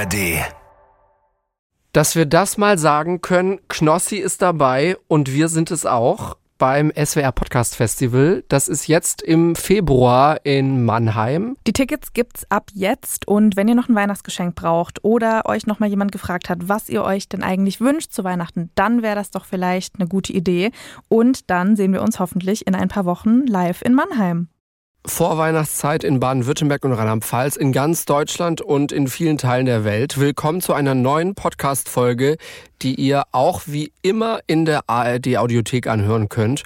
ARD. Dass wir das mal sagen können, Knossi ist dabei und wir sind es auch beim SWR Podcast Festival. Das ist jetzt im Februar in Mannheim. Die Tickets gibt's ab jetzt und wenn ihr noch ein Weihnachtsgeschenk braucht oder euch noch mal jemand gefragt hat, was ihr euch denn eigentlich wünscht zu Weihnachten, dann wäre das doch vielleicht eine gute Idee und dann sehen wir uns hoffentlich in ein paar Wochen live in Mannheim. Vorweihnachtszeit in Baden-Württemberg und Rheinland-Pfalz, in ganz Deutschland und in vielen Teilen der Welt. Willkommen zu einer neuen Podcast-Folge, die ihr auch wie immer in der ARD-Audiothek anhören könnt.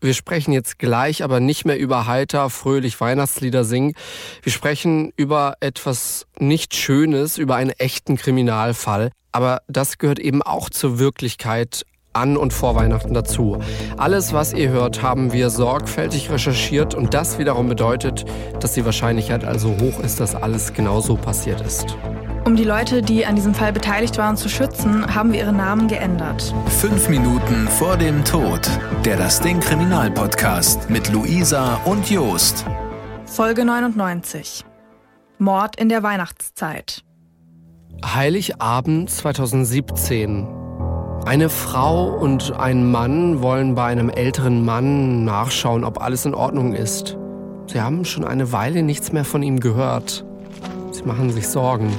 Wir sprechen jetzt gleich aber nicht mehr über heiter, fröhlich Weihnachtslieder singen. Wir sprechen über etwas nicht Schönes, über einen echten Kriminalfall. Aber das gehört eben auch zur Wirklichkeit an und vor Weihnachten dazu. Alles, was ihr hört, haben wir sorgfältig recherchiert und das wiederum bedeutet, dass die Wahrscheinlichkeit also hoch ist, dass alles genauso passiert ist. Um die Leute, die an diesem Fall beteiligt waren, zu schützen, haben wir ihre Namen geändert. Fünf Minuten vor dem Tod. Der Das Ding Kriminalpodcast mit Luisa und Jost. Folge 99. Mord in der Weihnachtszeit. Heiligabend 2017. Eine Frau und ein Mann wollen bei einem älteren Mann nachschauen, ob alles in Ordnung ist. Sie haben schon eine Weile nichts mehr von ihm gehört. Sie machen sich Sorgen.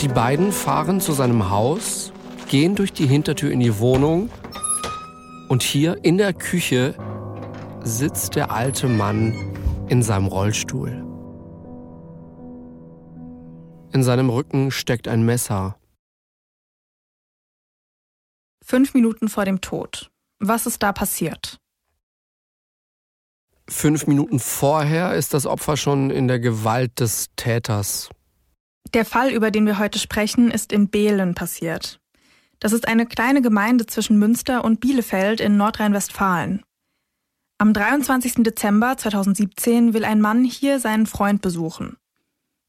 Die beiden fahren zu seinem Haus, gehen durch die Hintertür in die Wohnung und hier in der Küche sitzt der alte Mann in seinem Rollstuhl. In seinem Rücken steckt ein Messer. Fünf Minuten vor dem Tod. Was ist da passiert? Fünf Minuten vorher ist das Opfer schon in der Gewalt des Täters. Der Fall, über den wir heute sprechen, ist in Behlen passiert. Das ist eine kleine Gemeinde zwischen Münster und Bielefeld in Nordrhein-Westfalen. Am 23. Dezember 2017 will ein Mann hier seinen Freund besuchen.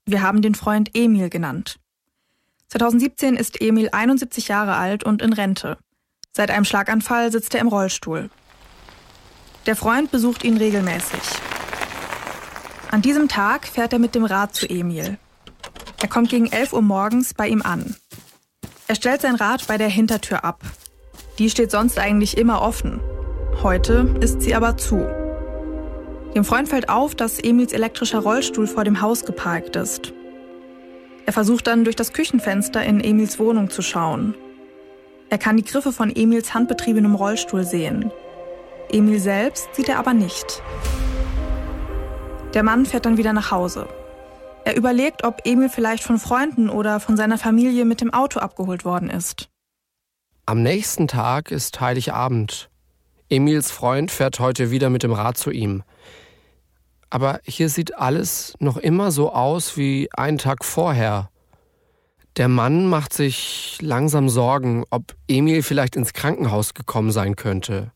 Wir haben den Freund Emil genannt. 2017 ist Emil 71 Jahre alt und in Rente. Seit einem Schlaganfall sitzt er im Rollstuhl. Der Freund besucht ihn regelmäßig. An diesem Tag fährt er mit dem Rad zu Emil. Er kommt gegen 11 Uhr morgens bei ihm an. Er stellt sein Rad bei der Hintertür ab. Die steht sonst eigentlich immer offen. Heute ist sie aber zu. Dem Freund fällt auf, dass Emils elektrischer Rollstuhl vor dem Haus geparkt ist. Er versucht dann durch das Küchenfenster in Emils Wohnung zu schauen. Er kann die Griffe von Emils handbetriebenem Rollstuhl sehen. Emil selbst sieht er aber nicht. Der Mann fährt dann wieder nach Hause. Er überlegt, ob Emil vielleicht von Freunden oder von seiner Familie mit dem Auto abgeholt worden ist. Am nächsten Tag ist Heiligabend. Emils Freund fährt heute wieder mit dem Rad zu ihm. Aber hier sieht alles noch immer so aus wie einen Tag vorher. Der Mann macht sich langsam Sorgen, ob Emil vielleicht ins Krankenhaus gekommen sein könnte.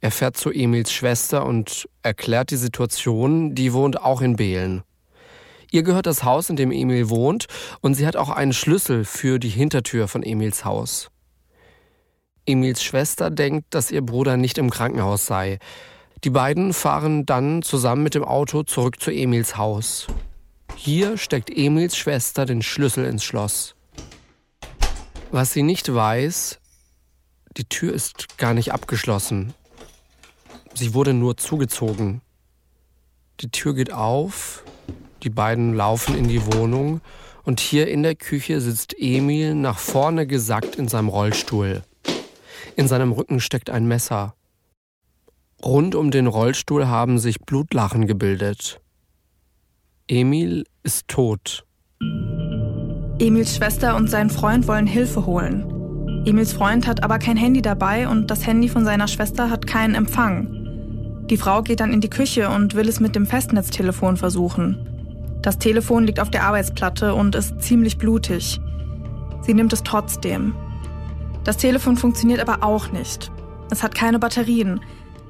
Er fährt zu Emils Schwester und erklärt die Situation, die wohnt auch in Behlen. Ihr gehört das Haus, in dem Emil wohnt, und sie hat auch einen Schlüssel für die Hintertür von Emils Haus. Emils Schwester denkt, dass ihr Bruder nicht im Krankenhaus sei. Die beiden fahren dann zusammen mit dem Auto zurück zu Emils Haus. Hier steckt Emils Schwester den Schlüssel ins Schloss. Was sie nicht weiß, die Tür ist gar nicht abgeschlossen. Sie wurde nur zugezogen. Die Tür geht auf, die beiden laufen in die Wohnung und hier in der Küche sitzt Emil nach vorne gesackt in seinem Rollstuhl. In seinem Rücken steckt ein Messer. Rund um den Rollstuhl haben sich Blutlachen gebildet. Emil ist tot. Emils Schwester und sein Freund wollen Hilfe holen. Emils Freund hat aber kein Handy dabei und das Handy von seiner Schwester hat keinen Empfang. Die Frau geht dann in die Küche und will es mit dem Festnetztelefon versuchen. Das Telefon liegt auf der Arbeitsplatte und ist ziemlich blutig. Sie nimmt es trotzdem. Das Telefon funktioniert aber auch nicht. Es hat keine Batterien.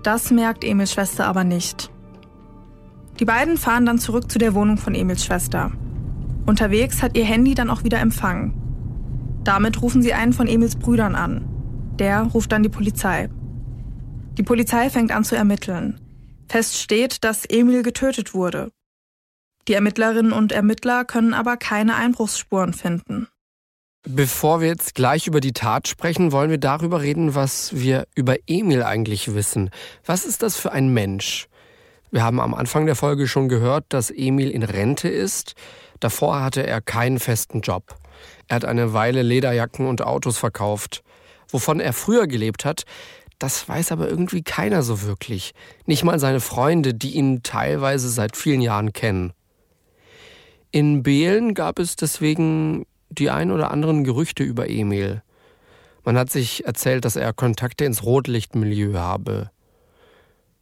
Das merkt Emils Schwester aber nicht. Die beiden fahren dann zurück zu der Wohnung von Emils Schwester. Unterwegs hat ihr Handy dann auch wieder Empfang. Damit rufen sie einen von Emils Brüdern an. Der ruft dann die Polizei. Die Polizei fängt an zu ermitteln. Fest steht, dass Emil getötet wurde. Die Ermittlerinnen und Ermittler können aber keine Einbruchsspuren finden. Bevor wir jetzt gleich über die Tat sprechen, wollen wir darüber reden, was wir über Emil eigentlich wissen. Was ist das für ein Mensch? Wir haben am Anfang der Folge schon gehört, dass Emil in Rente ist. Davor hatte er keinen festen Job. Er hat eine Weile Lederjacken und Autos verkauft. Wovon er früher gelebt hat, das weiß aber irgendwie keiner so wirklich. Nicht mal seine Freunde, die ihn teilweise seit vielen Jahren kennen. In Behlen gab es deswegen die ein oder anderen Gerüchte über Emil. Man hat sich erzählt, dass er Kontakte ins Rotlichtmilieu habe.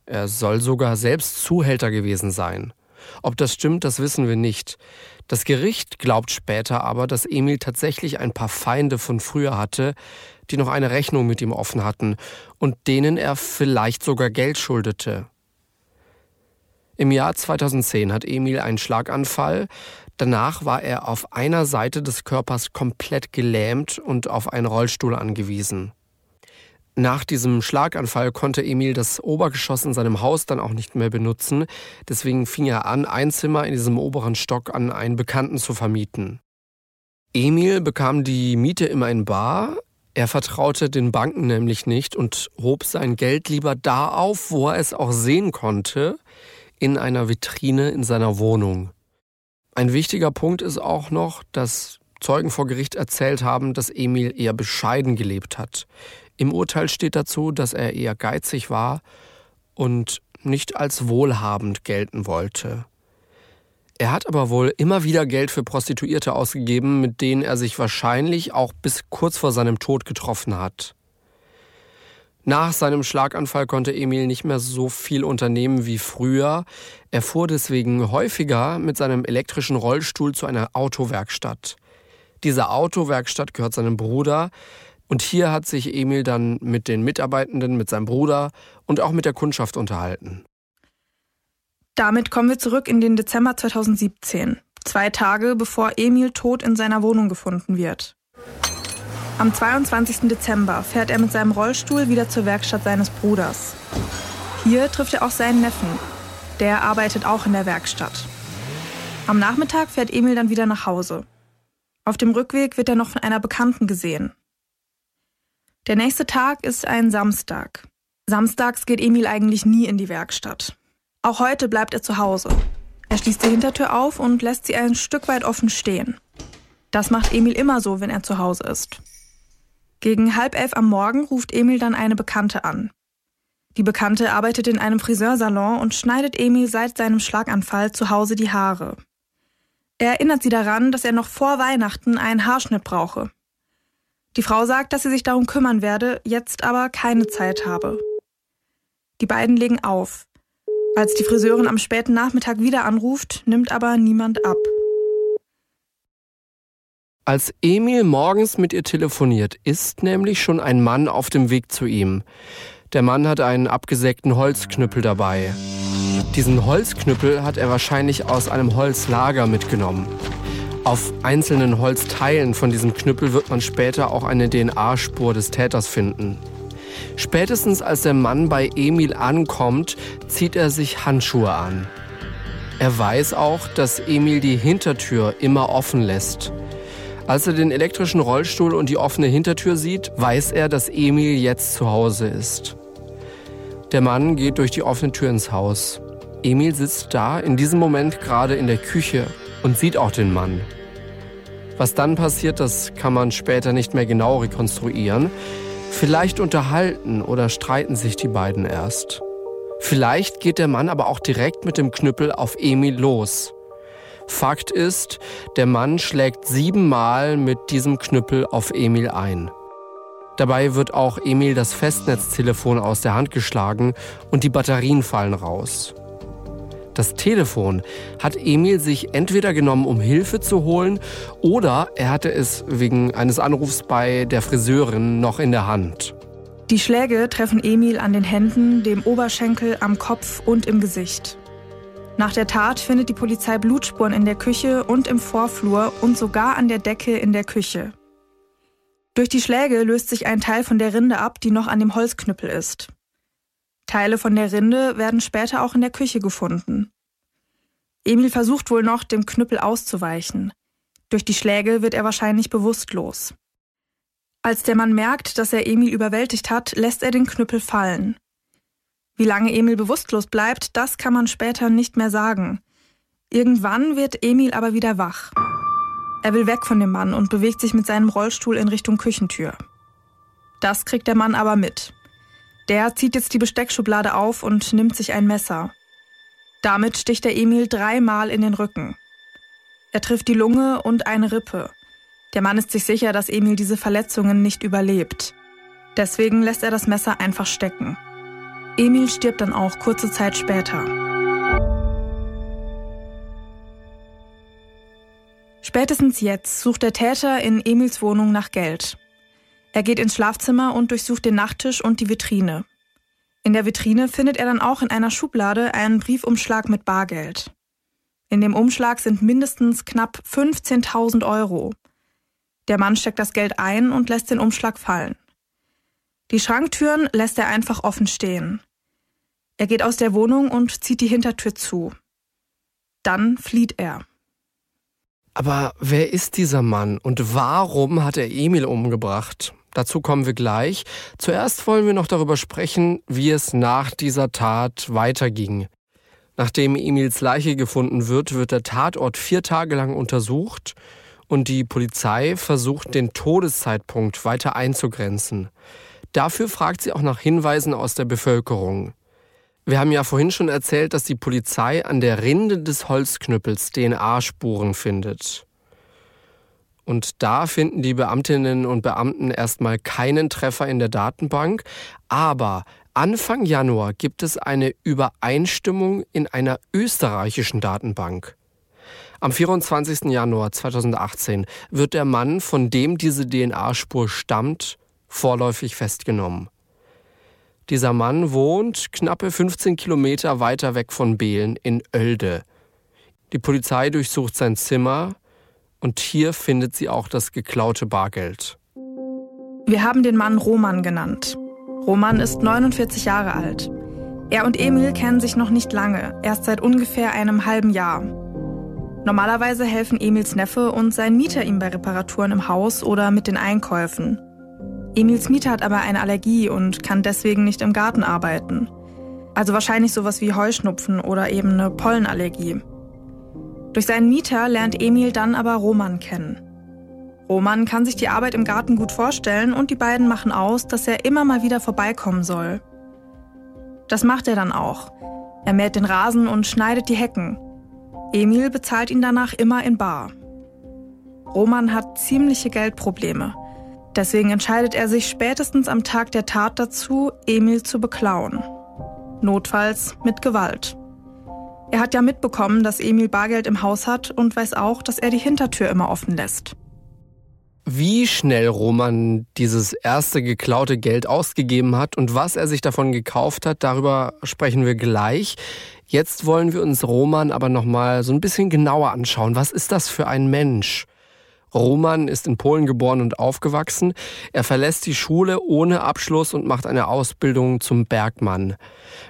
Er soll sogar selbst Zuhälter gewesen sein. Ob das stimmt, das wissen wir nicht. Das Gericht glaubt später aber, dass Emil tatsächlich ein paar Feinde von früher hatte, die noch eine Rechnung mit ihm offen hatten und denen er vielleicht sogar Geld schuldete. Im Jahr 2010 hat Emil einen Schlaganfall. Danach war er auf einer Seite des Körpers komplett gelähmt und auf einen Rollstuhl angewiesen. Nach diesem Schlaganfall konnte Emil das Obergeschoss in seinem Haus dann auch nicht mehr benutzen. Deswegen fing er an, ein Zimmer in diesem oberen Stock an einen Bekannten zu vermieten. Emil bekam die Miete immer in Bar. Er vertraute den Banken nämlich nicht und hob sein Geld lieber da auf, wo er es auch sehen konnte, in einer Vitrine in seiner Wohnung. Ein wichtiger Punkt ist auch noch, dass Zeugen vor Gericht erzählt haben, dass Emil eher bescheiden gelebt hat. Im Urteil steht dazu, dass er eher geizig war und nicht als wohlhabend gelten wollte. Er hat aber wohl immer wieder Geld für Prostituierte ausgegeben, mit denen er sich wahrscheinlich auch bis kurz vor seinem Tod getroffen hat. Nach seinem Schlaganfall konnte Emil nicht mehr so viel unternehmen wie früher. Er fuhr deswegen häufiger mit seinem elektrischen Rollstuhl zu einer Autowerkstatt. Diese Autowerkstatt gehört seinem Bruder, und hier hat sich Emil dann mit den Mitarbeitenden, mit seinem Bruder und auch mit der Kundschaft unterhalten. Damit kommen wir zurück in den Dezember 2017, zwei Tage bevor Emil tot in seiner Wohnung gefunden wird. Am 22. Dezember fährt er mit seinem Rollstuhl wieder zur Werkstatt seines Bruders. Hier trifft er auch seinen Neffen. Der arbeitet auch in der Werkstatt. Am Nachmittag fährt Emil dann wieder nach Hause. Auf dem Rückweg wird er noch von einer Bekannten gesehen. Der nächste Tag ist ein Samstag. Samstags geht Emil eigentlich nie in die Werkstatt. Auch heute bleibt er zu Hause. Er schließt die Hintertür auf und lässt sie ein Stück weit offen stehen. Das macht Emil immer so, wenn er zu Hause ist. Gegen halb elf am Morgen ruft Emil dann eine Bekannte an. Die Bekannte arbeitet in einem Friseursalon und schneidet Emil seit seinem Schlaganfall zu Hause die Haare. Er erinnert sie daran, dass er noch vor Weihnachten einen Haarschnitt brauche. Die Frau sagt, dass sie sich darum kümmern werde, jetzt aber keine Zeit habe. Die beiden legen auf. Als die Friseurin am späten Nachmittag wieder anruft, nimmt aber niemand ab. Als Emil morgens mit ihr telefoniert, ist nämlich schon ein Mann auf dem Weg zu ihm. Der Mann hat einen abgesägten Holzknüppel dabei. Diesen Holzknüppel hat er wahrscheinlich aus einem Holzlager mitgenommen. Auf einzelnen Holzteilen von diesem Knüppel wird man später auch eine DNA-Spur des Täters finden. Spätestens als der Mann bei Emil ankommt, zieht er sich Handschuhe an. Er weiß auch, dass Emil die Hintertür immer offen lässt. Als er den elektrischen Rollstuhl und die offene Hintertür sieht, weiß er, dass Emil jetzt zu Hause ist. Der Mann geht durch die offene Tür ins Haus. Emil sitzt da in diesem Moment gerade in der Küche und sieht auch den Mann. Was dann passiert, das kann man später nicht mehr genau rekonstruieren. Vielleicht unterhalten oder streiten sich die beiden erst. Vielleicht geht der Mann aber auch direkt mit dem Knüppel auf Emil los. Fakt ist, der Mann schlägt siebenmal mit diesem Knüppel auf Emil ein. Dabei wird auch Emil das Festnetztelefon aus der Hand geschlagen und die Batterien fallen raus. Das Telefon hat Emil sich entweder genommen, um Hilfe zu holen, oder er hatte es wegen eines Anrufs bei der Friseurin noch in der Hand. Die Schläge treffen Emil an den Händen, dem Oberschenkel, am Kopf und im Gesicht. Nach der Tat findet die Polizei Blutspuren in der Küche und im Vorflur und sogar an der Decke in der Küche. Durch die Schläge löst sich ein Teil von der Rinde ab, die noch an dem Holzknüppel ist. Teile von der Rinde werden später auch in der Küche gefunden. Emil versucht wohl noch, dem Knüppel auszuweichen. Durch die Schläge wird er wahrscheinlich bewusstlos. Als der Mann merkt, dass er Emil überwältigt hat, lässt er den Knüppel fallen. Wie lange Emil bewusstlos bleibt, das kann man später nicht mehr sagen. Irgendwann wird Emil aber wieder wach. Er will weg von dem Mann und bewegt sich mit seinem Rollstuhl in Richtung Küchentür. Das kriegt der Mann aber mit. Der zieht jetzt die Besteckschublade auf und nimmt sich ein Messer. Damit sticht er Emil dreimal in den Rücken. Er trifft die Lunge und eine Rippe. Der Mann ist sich sicher, dass Emil diese Verletzungen nicht überlebt. Deswegen lässt er das Messer einfach stecken. Emil stirbt dann auch kurze Zeit später. Spätestens jetzt sucht der Täter in Emils Wohnung nach Geld. Er geht ins Schlafzimmer und durchsucht den Nachttisch und die Vitrine. In der Vitrine findet er dann auch in einer Schublade einen Briefumschlag mit Bargeld. In dem Umschlag sind mindestens knapp 15.000 Euro. Der Mann steckt das Geld ein und lässt den Umschlag fallen. Die Schranktüren lässt er einfach offen stehen. Er geht aus der Wohnung und zieht die Hintertür zu. Dann flieht er. Aber wer ist dieser Mann und warum hat er Emil umgebracht? Dazu kommen wir gleich. Zuerst wollen wir noch darüber sprechen, wie es nach dieser Tat weiterging. Nachdem Emils Leiche gefunden wird, wird der Tatort vier Tage lang untersucht und die Polizei versucht, den Todeszeitpunkt weiter einzugrenzen. Dafür fragt sie auch nach Hinweisen aus der Bevölkerung. Wir haben ja vorhin schon erzählt, dass die Polizei an der Rinde des Holzknüppels DNA-Spuren findet. Und da finden die Beamtinnen und Beamten erstmal keinen Treffer in der Datenbank, aber Anfang Januar gibt es eine Übereinstimmung in einer österreichischen Datenbank. Am 24. Januar 2018 wird der Mann, von dem diese DNA-Spur stammt, vorläufig festgenommen. Dieser Mann wohnt knappe 15 Kilometer weiter weg von Behlen in Oelde. Die Polizei durchsucht sein Zimmer und hier findet sie auch das geklaute Bargeld. Wir haben den Mann Roman genannt. Roman ist 49 Jahre alt. Er und Emil kennen sich noch nicht lange, erst seit ungefähr einem halben Jahr. Normalerweise helfen Emils Neffe und sein Mieter ihm bei Reparaturen im Haus oder mit den Einkäufen. Emils Mieter hat aber eine Allergie und kann deswegen nicht im Garten arbeiten. Also wahrscheinlich sowas wie Heuschnupfen oder eben eine Pollenallergie. Durch seinen Mieter lernt Emil dann aber Roman kennen. Roman kann sich die Arbeit im Garten gut vorstellen und die beiden machen aus, dass er immer mal wieder vorbeikommen soll. Das macht er dann auch. Er mäht den Rasen und schneidet die Hecken. Emil bezahlt ihn danach immer in Bar. Roman hat ziemliche Geldprobleme. Deswegen entscheidet er sich spätestens am Tag der Tat dazu, Emil zu beklauen. Notfalls mit Gewalt. Er hat ja mitbekommen, dass Emil Bargeld im Haus hat und weiß auch, dass er die Hintertür immer offen lässt. Wie schnell Roman dieses erste geklaute Geld ausgegeben hat und was er sich davon gekauft hat, darüber sprechen wir gleich. Jetzt wollen wir uns Roman aber noch mal so ein bisschen genauer anschauen. Was ist das für ein Mensch? Roman ist in Polen geboren und aufgewachsen. Er verlässt die Schule ohne Abschluss und macht eine Ausbildung zum Bergmann.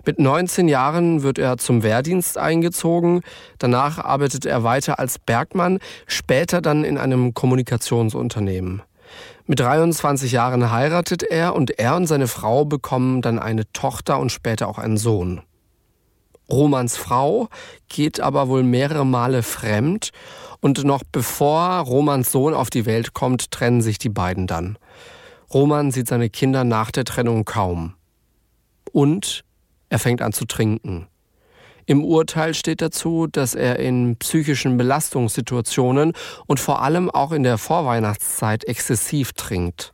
Mit 19 Jahren wird er zum Wehrdienst eingezogen. Danach arbeitet er weiter als Bergmann, später dann in einem Kommunikationsunternehmen. Mit 23 Jahren heiratet er und er und seine Frau bekommen dann eine Tochter und später auch einen Sohn. Romans Frau geht aber wohl mehrere Male fremd und noch bevor Romans Sohn auf die Welt kommt, trennen sich die beiden dann. Roman sieht seine Kinder nach der Trennung kaum. Und er fängt an zu trinken. Im Urteil steht dazu, dass er in psychischen Belastungssituationen und vor allem auch in der Vorweihnachtszeit exzessiv trinkt.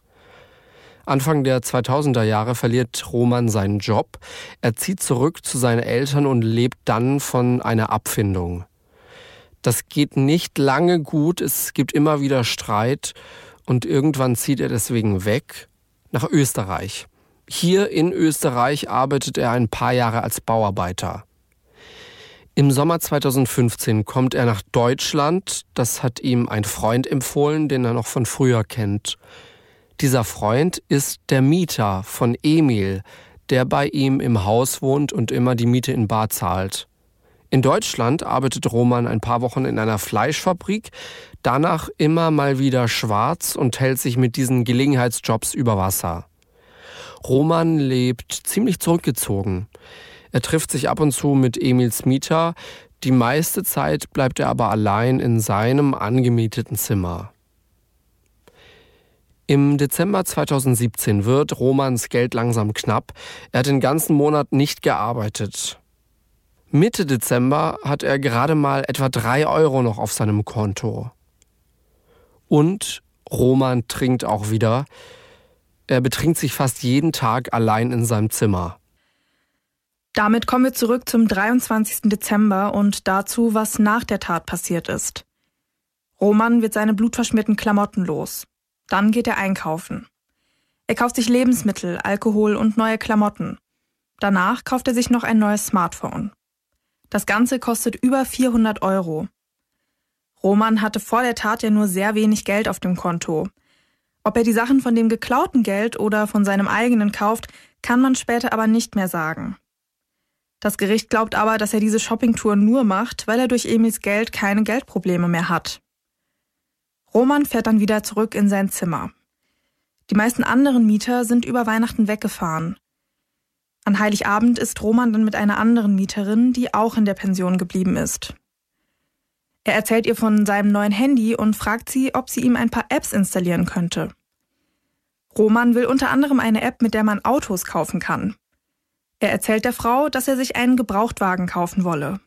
Anfang der 2000er Jahre verliert Roman seinen Job. Er zieht zurück zu seinen Eltern und lebt dann von einer Abfindung. Das geht nicht lange gut, es gibt immer wieder Streit und irgendwann zieht er deswegen weg nach Österreich. Hier in Österreich arbeitet er ein paar Jahre als Bauarbeiter. Im Sommer 2015 kommt er nach Deutschland. Das hat ihm ein Freund empfohlen, den er noch von früher kennt. Dieser Freund ist der Mieter von Emil, der bei ihm im Haus wohnt und immer die Miete in Bar zahlt. In Deutschland arbeitet Roman ein paar Wochen in einer Fleischfabrik, danach immer mal wieder schwarz und hält sich mit diesen Gelegenheitsjobs über Wasser. Roman lebt ziemlich zurückgezogen. Er trifft sich ab und zu mit Emils Mieter, die meiste Zeit bleibt er aber allein in seinem angemieteten Zimmer. Im Dezember 2017 wird Romans Geld langsam knapp. Er hat den ganzen Monat nicht gearbeitet. Mitte Dezember hat er gerade mal etwa drei Euro noch auf seinem Konto. Und Roman trinkt auch wieder. Er betrinkt sich fast jeden Tag allein in seinem Zimmer. Damit kommen wir zurück zum 23. Dezember und dazu, was nach der Tat passiert ist. Roman wird seine blutverschmierten Klamotten los. Dann geht er einkaufen. Er kauft sich Lebensmittel, Alkohol und neue Klamotten. Danach kauft er sich noch ein neues Smartphone. Das Ganze kostet über 400 Euro. Roman hatte vor der Tat ja nur sehr wenig Geld auf dem Konto. Ob er die Sachen von dem geklauten Geld oder von seinem eigenen kauft, kann man später aber nicht mehr sagen. Das Gericht glaubt aber, dass er diese Shoppingtour nur macht, weil er durch Emils Geld keine Geldprobleme mehr hat. Roman fährt dann wieder zurück in sein Zimmer. Die meisten anderen Mieter sind über Weihnachten weggefahren. An Heiligabend ist Roman dann mit einer anderen Mieterin, die auch in der Pension geblieben ist. Er erzählt ihr von seinem neuen Handy und fragt sie, ob sie ihm ein paar Apps installieren könnte. Roman will unter anderem eine App, mit der man Autos kaufen kann. Er erzählt der Frau, dass er sich einen Gebrauchtwagen kaufen wolle.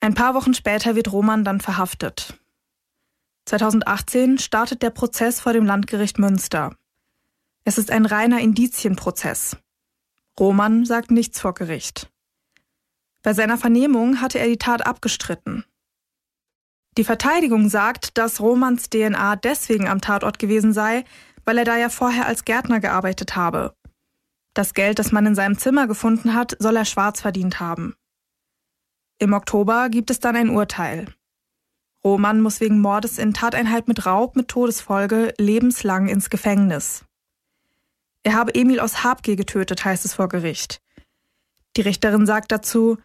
Ein paar Wochen später wird Roman dann verhaftet. 2018 startet der Prozess vor dem Landgericht Münster. Es ist ein reiner Indizienprozess. Roman sagt nichts vor Gericht. Bei seiner Vernehmung hatte er die Tat abgestritten. Die Verteidigung sagt, dass Romans DNA deswegen am Tatort gewesen sei, weil er da ja vorher als Gärtner gearbeitet habe. Das Geld, das man in seinem Zimmer gefunden hat, soll er schwarz verdient haben. Im Oktober gibt es dann ein Urteil. Roman muss wegen Mordes in Tateinheit mit Raub mit Todesfolge lebenslang ins Gefängnis. Er habe Emil aus Habgier getötet, heißt es vor Gericht. Die Richterin sagt dazu,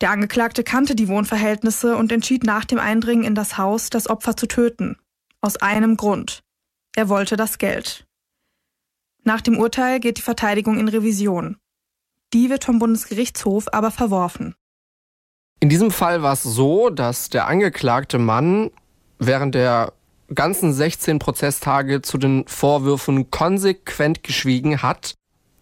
der Angeklagte kannte die Wohnverhältnisse und entschied nach dem Eindringen in das Haus, das Opfer zu töten. Aus einem Grund. Er wollte das Geld. Nach dem Urteil geht die Verteidigung in Revision. Die wird vom Bundesgerichtshof aber verworfen. In diesem Fall war es so, dass der angeklagte Mann während der ganzen 16 Prozesstage zu den Vorwürfen konsequent geschwiegen hat.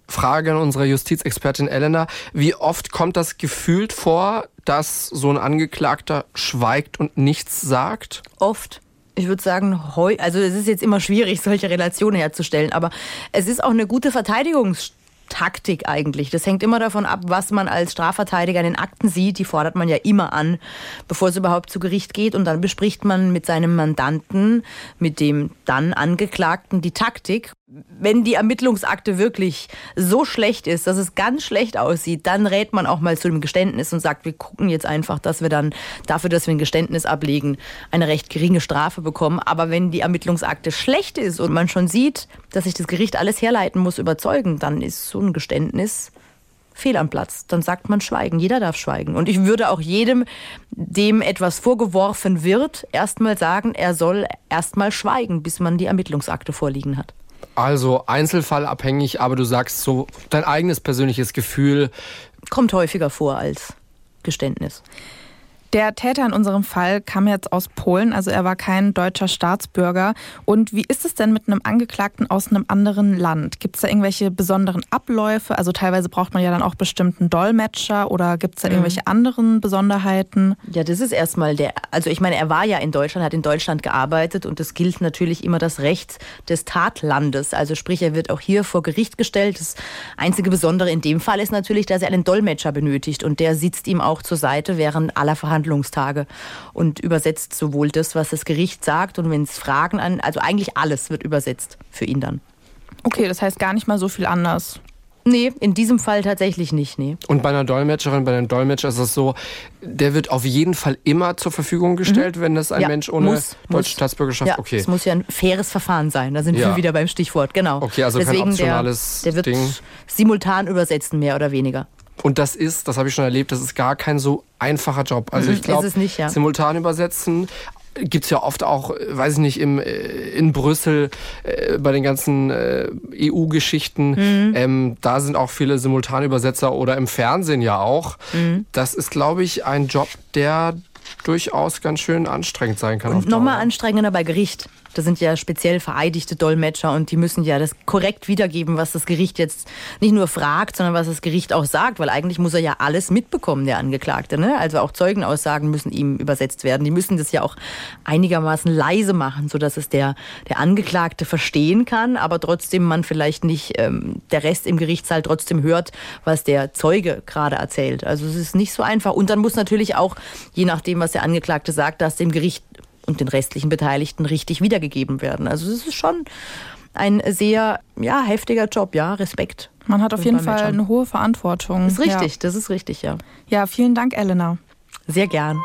Frage an unsere Justizexpertin Elena. Wie oft kommt das gefühlt vor, dass so ein Angeklagter schweigt und nichts sagt? Oft. Ich würde sagen, heu, also es ist jetzt immer schwierig, solche Relationen herzustellen, aber es ist auch eine gute Verteidigungsstrategie Taktik eigentlich. Das hängt immer davon ab, was man als Strafverteidiger in den Akten sieht. Die fordert man ja immer an, bevor es überhaupt zu Gericht geht. Und dann bespricht man mit seinem Mandanten, mit dem dann Angeklagten, die Taktik. Wenn die Ermittlungsakte wirklich so schlecht ist, dass es ganz schlecht aussieht, dann rät man auch mal zu dem Geständnis und sagt, wir gucken jetzt einfach, dass wir dann dafür, dass wir ein Geständnis ablegen, eine recht geringe Strafe bekommen. Aber wenn die Ermittlungsakte schlecht ist und man schon sieht, dass sich das Gericht alles herleiten muss, überzeugen, dann ist so ein Geständnis fehl am Platz. Dann sagt man Schweigen. Jeder darf schweigen. Und ich würde auch jedem, dem etwas vorgeworfen wird, erstmal sagen, er soll erstmal schweigen, bis man die Ermittlungsakte vorliegen hat. Also einzelfallabhängig, aber du sagst so, dein eigenes persönliches Gefühl. Kommt häufiger vor als Geständnis. Der Täter in unserem Fall kam jetzt aus Polen, also er war kein deutscher Staatsbürger. Und wie ist es denn mit einem Angeklagten aus einem anderen Land? Gibt es da irgendwelche besonderen Abläufe? Also teilweise braucht man ja dann auch bestimmten Dolmetscher oder gibt es da mhm. irgendwelche anderen Besonderheiten? Ja, das ist erstmal der, also ich meine, er war ja in Deutschland, hat in Deutschland gearbeitet und es gilt natürlich immer das Recht des Tatlandes. Also sprich, er wird auch hier vor Gericht gestellt. Das einzige Besondere in dem Fall ist natürlich, dass er einen Dolmetscher benötigt und der sitzt ihm auch zur Seite während aller Verhandlungen. Verhandlungstage und übersetzt sowohl das, was das Gericht sagt und wenn es Fragen an, also eigentlich alles wird übersetzt für ihn dann. Okay, das heißt gar nicht mal so viel anders. Nee, in diesem Fall tatsächlich nicht, nee. Und bei einer Dolmetscherin, bei einem Dolmetscher ist es so, der wird auf jeden Fall immer zur Verfügung gestellt, mhm. wenn das ein ja, Mensch ohne muss, deutsche muss. Staatsbürgerschaft, ja, okay. Es muss ja ein faires Verfahren sein, da sind ja. wir wieder beim Stichwort, genau. Okay, also Deswegen kein optionales der, der wird simultan übersetzen, mehr oder weniger. Und das ist, das habe ich schon erlebt, das ist gar kein so einfacher Job. Also Mhm, ich glaube, es ja. simultan übersetzen gibt's ja oft auch, weiß ich nicht, im, äh, in Brüssel äh, bei den ganzen äh, EU-Geschichten. Mhm. Ähm, da sind auch viele Simultanübersetzer oder im Fernsehen ja auch. Mhm. Das ist, glaube ich, ein Job, der durchaus ganz schön anstrengend sein kann. Und nochmal anstrengender bei Gericht. Das sind ja speziell vereidigte Dolmetscher und die müssen ja das korrekt wiedergeben, was das Gericht jetzt nicht nur fragt, sondern was das Gericht auch sagt, weil eigentlich muss er ja alles mitbekommen, der Angeklagte. Ne? Also auch Zeugenaussagen müssen ihm übersetzt werden. Die müssen das ja auch einigermaßen leise machen, sodass es der, der Angeklagte verstehen kann, aber trotzdem man vielleicht nicht ähm, der Rest im Gerichtssaal trotzdem hört, was der Zeuge gerade erzählt. Also es ist nicht so einfach. Und dann muss natürlich auch, je nachdem, was der Angeklagte sagt, das dem Gericht und den restlichen Beteiligten richtig wiedergegeben werden. Also es ist schon ein sehr ja, heftiger Job, ja, Respekt. Man hat auf jeden Fall eine hohe Verantwortung. Das ist richtig, das ist richtig, ja. Ja, ja vielen Dank, Elena. Sehr gern.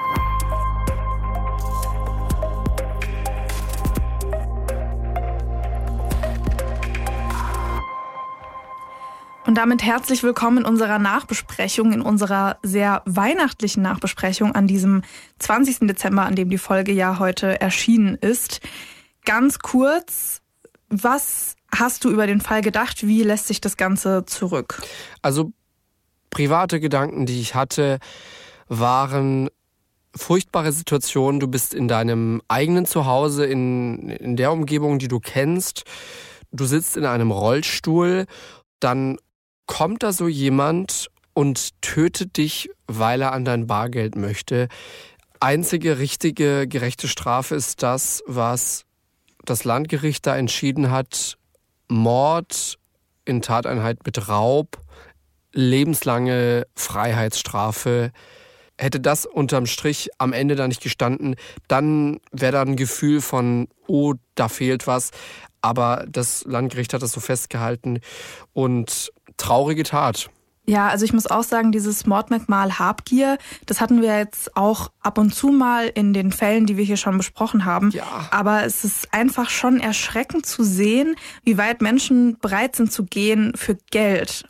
Und damit herzlich willkommen in unserer Nachbesprechung, in unserer sehr weihnachtlichen Nachbesprechung an diesem 20. Dezember, an dem die Folge ja heute erschienen ist. Ganz kurz, was hast du über den Fall gedacht? Wie lässt sich das Ganze zurück? Also private Gedanken, die ich hatte, waren furchtbare Situationen. Du bist in deinem eigenen Zuhause, in, in der Umgebung, die du kennst. Du sitzt in einem Rollstuhl, dann kommt da so jemand und tötet dich, weil er an dein Bargeld möchte. Einzige richtige, gerechte Strafe ist das, was das Landgericht da entschieden hat. Mord in Tateinheit mit Raub, lebenslange Freiheitsstrafe. Hätte das unterm Strich am Ende da nicht gestanden, dann wäre da ein Gefühl von, oh, da fehlt was. Aber das Landgericht hat das so festgehalten und traurige Tat. Ja, also ich muss auch sagen, dieses Mordmerkmal Habgier, das hatten wir jetzt auch ab und zu mal in den Fällen, die wir hier schon besprochen haben. Ja. Aber es ist einfach schon erschreckend zu sehen, wie weit Menschen bereit sind zu gehen für Geld.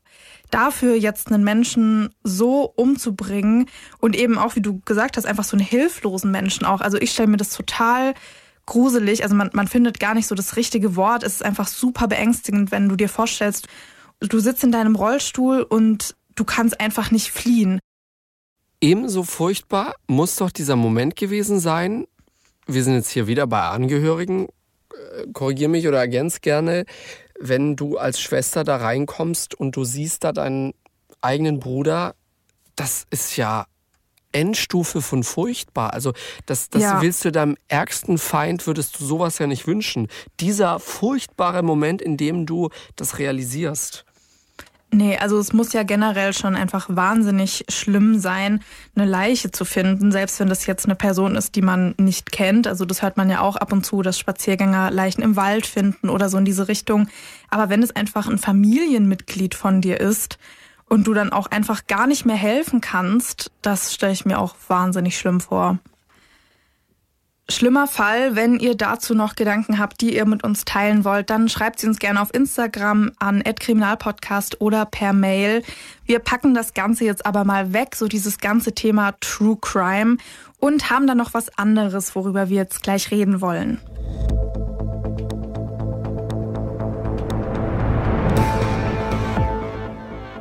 Dafür jetzt einen Menschen so umzubringen und eben auch, wie du gesagt hast, einfach so einen hilflosen Menschen auch. Also ich stelle mir das total gruselig. Also man, man findet gar nicht so das richtige Wort. Es ist einfach super beängstigend, wenn du dir vorstellst, du sitzt in deinem Rollstuhl und du kannst einfach nicht fliehen. Ebenso furchtbar muss doch dieser Moment gewesen sein. Wir sind jetzt hier wieder bei Angehörigen. Äh, Korrigier mich oder ergänz gerne, wenn du als Schwester da reinkommst und du siehst da deinen eigenen Bruder. Das ist ja Endstufe von furchtbar. Also das, das Ja. willst du deinem ärgsten Feind, würdest du sowas ja nicht wünschen. Dieser furchtbare Moment, in dem du das realisierst. Nee, also es muss ja generell schon einfach wahnsinnig schlimm sein, eine Leiche zu finden, selbst wenn das jetzt eine Person ist, die man nicht kennt. Also das hört man ja auch ab und zu, dass Spaziergänger Leichen im Wald finden oder so in diese Richtung. Aber wenn es einfach ein Familienmitglied von dir ist und du dann auch einfach gar nicht mehr helfen kannst, das stelle ich mir auch wahnsinnig schlimm vor. Schlimmer Fall, wenn ihr dazu noch Gedanken habt, die ihr mit uns teilen wollt, dann schreibt sie uns gerne auf Instagram an @kriminalpodcast oder per Mail. Wir packen das Ganze jetzt aber mal weg, so dieses ganze Thema True Crime und haben dann noch was anderes, worüber wir jetzt gleich reden wollen.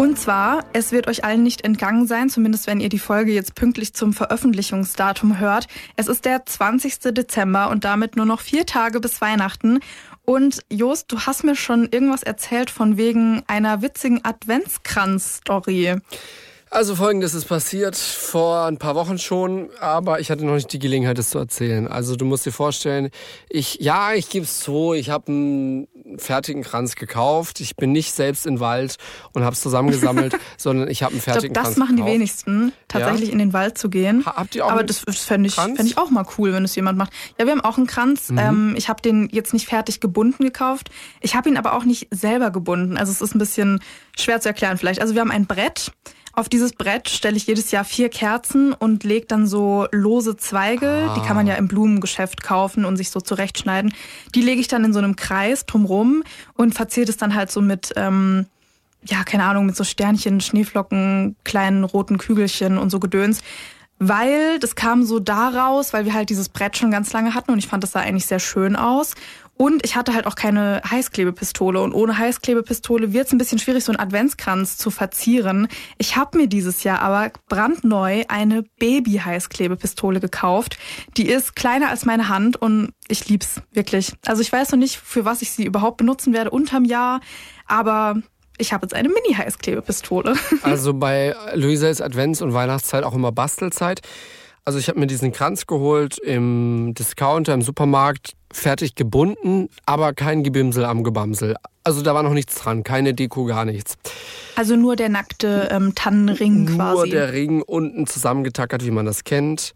Und zwar, es wird euch allen nicht entgangen sein, zumindest wenn ihr die Folge jetzt pünktlich zum Veröffentlichungsdatum hört. Es ist der 20. Dezember und damit nur noch vier Tage bis Weihnachten. Und Jost, du hast mir schon irgendwas erzählt von wegen einer witzigen Adventskranz-Story. Also folgendes ist passiert vor ein paar Wochen schon, aber ich hatte noch nicht die Gelegenheit, das zu erzählen. Also du musst dir vorstellen, ich, ja, ich gebe es zu, ich habe einen fertigen Kranz gekauft. Ich bin nicht selbst in den Wald und habe es zusammengesammelt, sondern ich habe einen Ich glaube, fertigen das Kranz machen die gekauft. wenigsten, tatsächlich in den Wald zu gehen. Ha- habt ihr auch Aber das, das fände ich, fänd ich auch mal cool, wenn es jemand macht. Ja, wir haben auch einen Kranz. Mhm. Ähm, ich habe den jetzt nicht fertig gebunden gekauft. Ich habe ihn aber auch nicht selber gebunden. Also es ist ein bisschen schwer zu erklären vielleicht. Also wir haben ein Brett. Auf dieses Brett stelle ich jedes Jahr vier Kerzen und lege dann so lose Zweige, die kann man ja im Blumengeschäft kaufen und sich so zurechtschneiden. Die lege ich dann in so einem Kreis drumrum und verziere das dann halt so mit ähm, ja, keine Ahnung, mit so Sternchen, Schneeflocken, kleinen roten Kügelchen und so Gedöns. Weil das kam so daraus, weil wir halt dieses Brett schon ganz lange hatten und ich fand das sah eigentlich sehr schön aus. Und ich hatte halt auch keine Heißklebepistole. Und ohne Heißklebepistole wird es ein bisschen schwierig, so einen Adventskranz zu verzieren. Ich habe mir dieses Jahr aber brandneu eine Baby-Heißklebepistole gekauft. Die ist kleiner als meine Hand und ich lieb's wirklich. Also ich weiß noch nicht, für was ich sie überhaupt benutzen werde unterm Jahr, aber ich habe jetzt eine Mini-Heißklebepistole. Also bei Luisa ist Advents- und Weihnachtszeit auch immer Bastelzeit. Also ich habe mir diesen Kranz geholt im Discounter, im Supermarkt, fertig gebunden, aber kein Gebimsel am Gebamsel. Also da war noch nichts dran, keine Deko, gar nichts. Also nur der nackte ähm, Tannenring nur quasi. Nur der Ring unten zusammengetackert, wie man das kennt.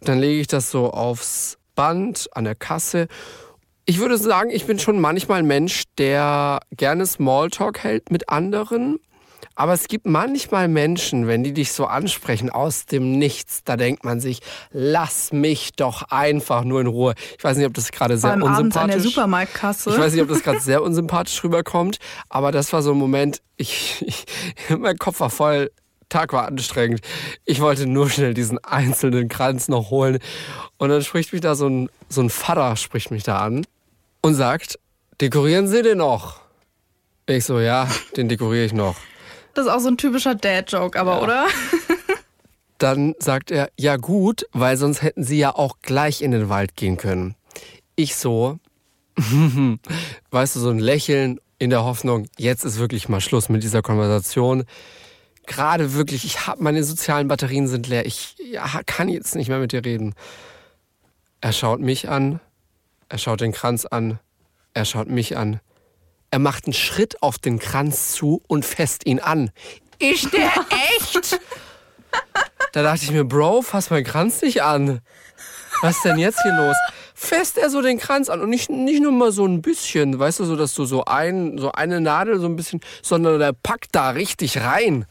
Dann lege ich das so aufs Band an der Kasse. Ich würde sagen, ich bin schon manchmal ein Mensch, der gerne Smalltalk hält mit anderen. Aber es gibt manchmal Menschen, wenn die dich so ansprechen aus dem Nichts, da denkt man sich, lass mich doch einfach nur in Ruhe. Ich weiß nicht, ob das gerade sehr unsympathisch. Abends an der Supermarktkasse. Ich weiß nicht, ob das gerade sehr unsympathisch rüberkommt, aber das war so ein Moment, ich, ich mein Kopf war voll Tag war anstrengend. Ich wollte nur schnell diesen einzelnen Kranz noch holen. Und dann spricht mich da so ein, so ein Vater, spricht mich da an und sagt, dekorieren Sie den noch? Ich so, ja, den dekoriere ich noch. Das ist auch so ein typischer Dad-Joke, aber, ja. oder? Dann sagt er, ja gut, weil sonst hätten sie ja auch gleich in den Wald gehen können. Ich so, weißt du, so ein Lächeln in der Hoffnung, jetzt ist wirklich mal Schluss mit dieser Konversation. Gerade wirklich, ich habe meine sozialen Batterien sind leer. Ich ja, kann jetzt nicht mehr mit dir reden. Er schaut mich an, er schaut den Kranz an, er schaut mich an. Er macht einen Schritt auf den Kranz zu und fässt ihn an. Ist der echt? da dachte ich mir, Bro, fass meinen Kranz nicht an. Was ist denn jetzt hier los? Fässt er so den Kranz an und nicht, nicht nur mal so ein bisschen, weißt du, so dass du so, ein, so eine Nadel so ein bisschen, sondern der packt da richtig rein.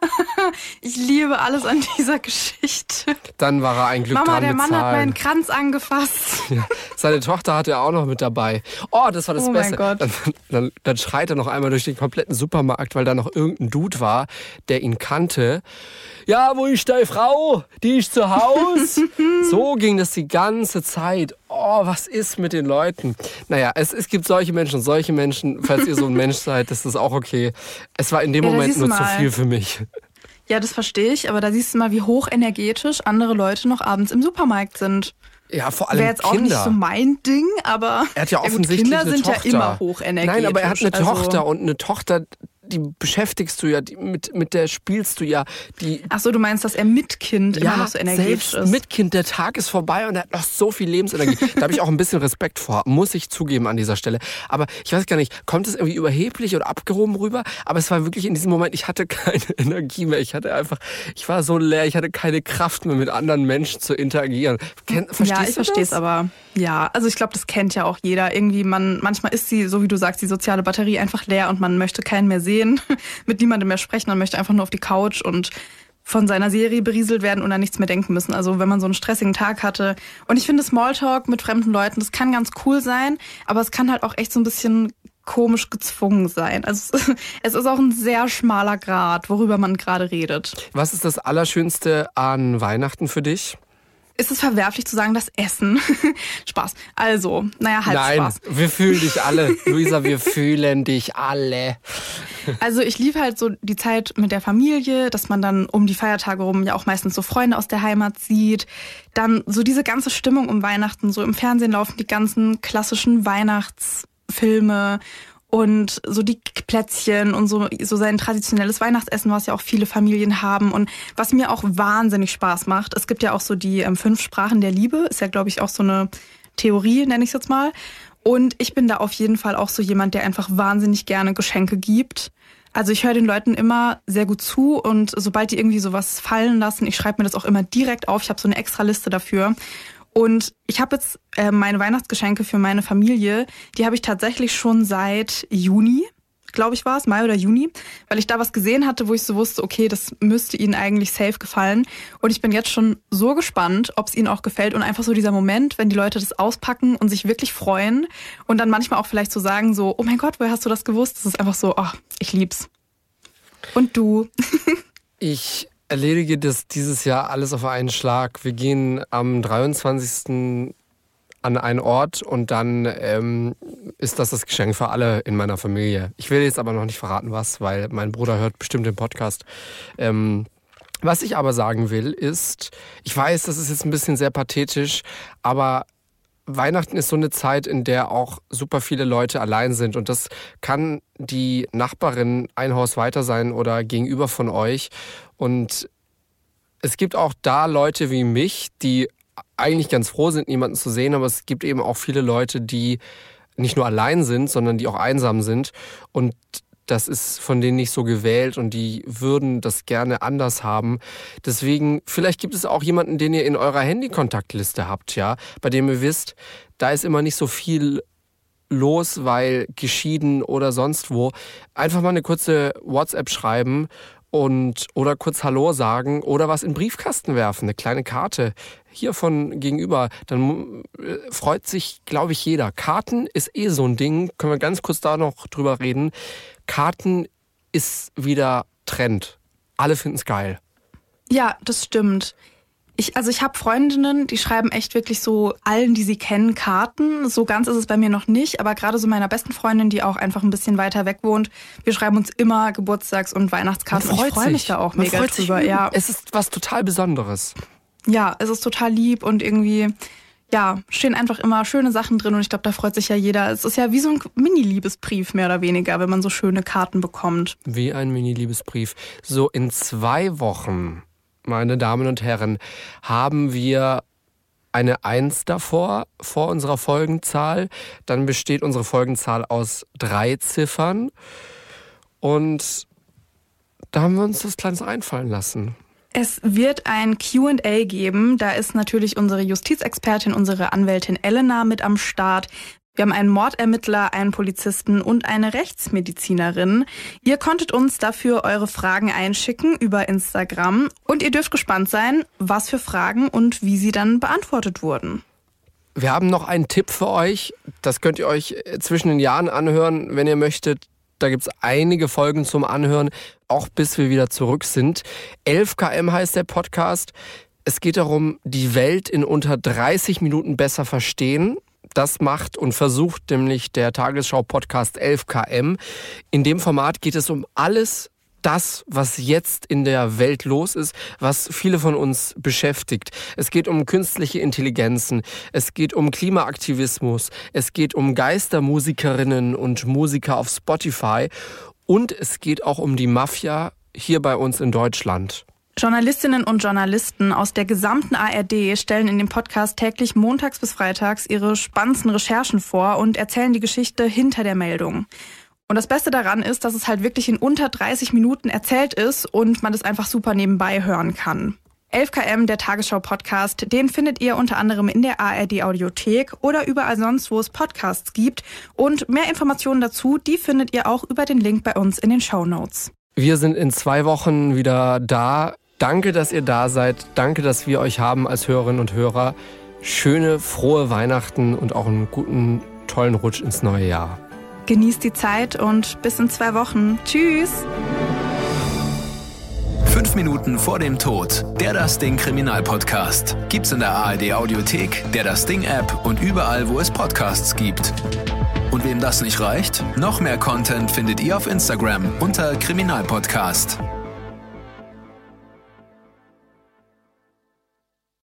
Ich liebe alles an dieser Geschichte. Dann war er ein Glück Mama, dran der Mann hat meinen Kranz angefasst. Ja, seine Tochter hatte er auch noch mit dabei. Oh, das war das Oh Beste. Gott. Dann, dann, dann schreit er noch einmal durch den kompletten Supermarkt, weil da noch irgendein Dude war, der ihn kannte. Ja, wo ist deine Frau? Die ist zu Haus. so ging das die ganze Zeit. Oh, was ist mit den Leuten? Naja, es, es gibt solche Menschen und solche Menschen. Falls ihr so ein Mensch seid, das ist auch okay. Es war in dem Ja, Moment nur zu mal. viel für mich. Ja, das verstehe ich, aber da siehst du mal, wie hochenergetisch andere Leute noch abends im Supermarkt sind. Ja, vor allem Wäre jetzt auch Kinder. nicht so mein Ding, aber Er hat ja gut, offensichtlich Kinder eine sind Tochter. ja immer hochenergetisch. Nein, aber er hat eine also, Tochter und eine Tochter, die beschäftigst du ja, die, mit, mit der spielst du ja. Die, Ach so, du meinst, dass er mit Kind immer ja, noch so energetisch selbst ist. mit Kind, der Tag ist vorbei und er hat noch so viel Lebensenergie. da habe ich auch ein bisschen Respekt vor, muss ich zugeben an dieser Stelle. Aber ich weiß gar nicht, kommt es irgendwie überheblich oder abgehoben rüber? Aber es war wirklich in diesem Moment, ich hatte keine Energie mehr. Ich hatte einfach, ich war so leer, ich hatte keine Kraft mehr mit anderen Menschen zu interagieren. Ken, verstehst ja, ich verstehe es aber. Ja, also ich glaube, das kennt ja auch jeder. Irgendwie, man, manchmal ist sie, so wie du sagst, die soziale Batterie einfach leer und man möchte keinen mehr sehen, mit niemandem mehr sprechen, man möchte einfach nur auf die Couch und von seiner Serie berieselt werden und an nichts mehr denken müssen. Also wenn man so einen stressigen Tag hatte. Und ich finde Smalltalk mit fremden Leuten, das kann ganz cool sein, aber es kann halt auch echt so ein bisschen komisch gezwungen sein. Also es ist auch ein sehr schmaler Grad, worüber man gerade redet. Was ist das Allerschönste an Weihnachten für dich? Ist es verwerflich zu sagen, das Essen? Spaß. Also, naja, halb Nein, Spaß. wir fühlen dich alle. Luisa, wir fühlen dich alle. Also ich liebe halt so die Zeit mit der Familie, dass man dann um die Feiertage rum ja auch meistens so Freunde aus der Heimat sieht. Dann so diese ganze Stimmung um Weihnachten, so im Fernsehen laufen die ganzen klassischen Weihnachtsfilme und so die Plätzchen und so, so sein traditionelles Weihnachtsessen, was ja auch viele Familien haben und was mir auch wahnsinnig Spaß macht. Es gibt ja auch so die ähm, fünf Sprachen der Liebe, ist ja glaube ich auch so eine Theorie, nenne ich es jetzt mal. Und ich bin da auf jeden Fall auch so jemand, der einfach wahnsinnig gerne Geschenke gibt. Also ich höre den Leuten immer sehr gut zu und sobald die irgendwie sowas fallen lassen, ich schreibe mir das auch immer direkt auf. Ich habe so eine extra Liste dafür. Und ich habe jetzt äh, meine Weihnachtsgeschenke für meine Familie, die habe ich tatsächlich schon seit Juni. glaube ich war es, Mai oder Juni, weil ich da was gesehen hatte, wo ich so wusste, okay, das müsste Ihnen eigentlich safe gefallen. Und ich bin jetzt schon so gespannt, ob es Ihnen auch gefällt und einfach so dieser Moment, wenn die Leute das auspacken und sich wirklich freuen und dann manchmal auch vielleicht so sagen so, oh mein Gott, woher hast du das gewusst? Das ist einfach so, oh, ich lieb's. Und du? ich erledige das dieses Jahr alles auf einen Schlag. Wir gehen am 23 an einen Ort und dann ähm, ist das das Geschenk für alle in meiner Familie. Ich will jetzt aber noch nicht verraten, was, weil mein Bruder hört bestimmt den Podcast. Ähm, was ich aber sagen will, ist, ich weiß, das ist jetzt ein bisschen sehr pathetisch, aber Weihnachten ist so eine Zeit, in der auch super viele Leute allein sind. Und das kann die Nachbarin ein Haus weiter sein oder gegenüber von euch. Und es gibt auch da Leute wie mich, die eigentlich ganz froh sind, niemanden zu sehen, aber es gibt eben auch viele Leute, die nicht nur allein sind, sondern die auch einsam sind. Und das ist von denen nicht so gewählt und die würden das gerne anders haben. Deswegen, vielleicht gibt es auch jemanden, den ihr in eurer Handykontaktliste habt, ja, bei dem ihr wisst, da ist immer nicht so viel los, weil geschieden oder sonst wo. Einfach mal eine kurze WhatsApp schreiben und oder kurz Hallo sagen oder was in den Briefkasten werfen, eine kleine Karte hier von gegenüber, dann äh, freut sich, glaube ich, jeder. Karten ist eh so ein Ding, können wir ganz kurz da noch drüber reden. Karten ist wieder Trend. Alle finden es geil. Ja, das stimmt. Ich, also ich habe Freundinnen, die schreiben echt wirklich so allen, die sie kennen, Karten. So ganz ist es bei mir noch nicht, aber gerade so meiner besten Freundin, die auch einfach ein bisschen weiter weg wohnt, wir schreiben uns immer Geburtstags- und Weihnachtskarten. Freut ich freue mich da auch Man mega drüber. Ja. Es ist was total Besonderes. Ja, es ist total lieb und irgendwie ja, stehen einfach immer schöne Sachen drin und ich glaube, da freut sich ja jeder. Es ist ja wie so ein Mini-Liebesbrief mehr oder weniger, wenn man so schöne Karten bekommt. Wie ein Mini-Liebesbrief. So in zwei Wochen meine Damen und Herren, haben wir eine Eins davor, vor unserer Folgenzahl. Dann besteht unsere Folgenzahl aus drei Ziffern. Und da haben wir uns das Kleines einfallen lassen. Es wird ein QA geben. Da ist natürlich unsere Justizexpertin, unsere Anwältin Elena mit am Start. Wir haben einen Mordermittler, einen Polizisten und eine Rechtsmedizinerin. Ihr konntet uns dafür eure Fragen einschicken über Instagram und ihr dürft gespannt sein, was für Fragen und wie sie dann beantwortet wurden. Wir haben noch einen Tipp für euch. Das könnt ihr euch zwischen den Jahren anhören, wenn ihr möchtet. Da gibt es einige Folgen zum Anhören, auch bis wir wieder zurück sind. 11 km heißt der Podcast. Es geht darum, die Welt in unter 30 Minuten besser verstehen das macht und versucht nämlich der Tagesschau-Podcast 11KM. In dem Format geht es um alles, das, was jetzt in der Welt los ist, was viele von uns beschäftigt. Es geht um künstliche Intelligenzen, es geht um Klimaaktivismus, es geht um Geistermusikerinnen und Musiker auf Spotify und es geht auch um die Mafia hier bei uns in Deutschland. Journalistinnen und Journalisten aus der gesamten ARD stellen in dem Podcast täglich montags bis freitags ihre spannendsten Recherchen vor und erzählen die Geschichte hinter der Meldung. Und das Beste daran ist, dass es halt wirklich in unter 30 Minuten erzählt ist und man es einfach super nebenbei hören kann. 11KM, der Tagesschau-Podcast, den findet ihr unter anderem in der ARD-Audiothek oder überall sonst, wo es Podcasts gibt. Und mehr Informationen dazu, die findet ihr auch über den Link bei uns in den Show Notes. Wir sind in zwei Wochen wieder da. Danke, dass ihr da seid. Danke, dass wir euch haben als Hörerinnen und Hörer. Schöne, frohe Weihnachten und auch einen guten, tollen Rutsch ins neue Jahr. Genießt die Zeit und bis in zwei Wochen. Tschüss. Fünf Minuten vor dem Tod. Der Das Ding Kriminalpodcast. Gibt's in der ARD Audiothek, der Das Ding App und überall, wo es Podcasts gibt. Und wem das nicht reicht, noch mehr Content findet ihr auf Instagram unter Kriminalpodcast.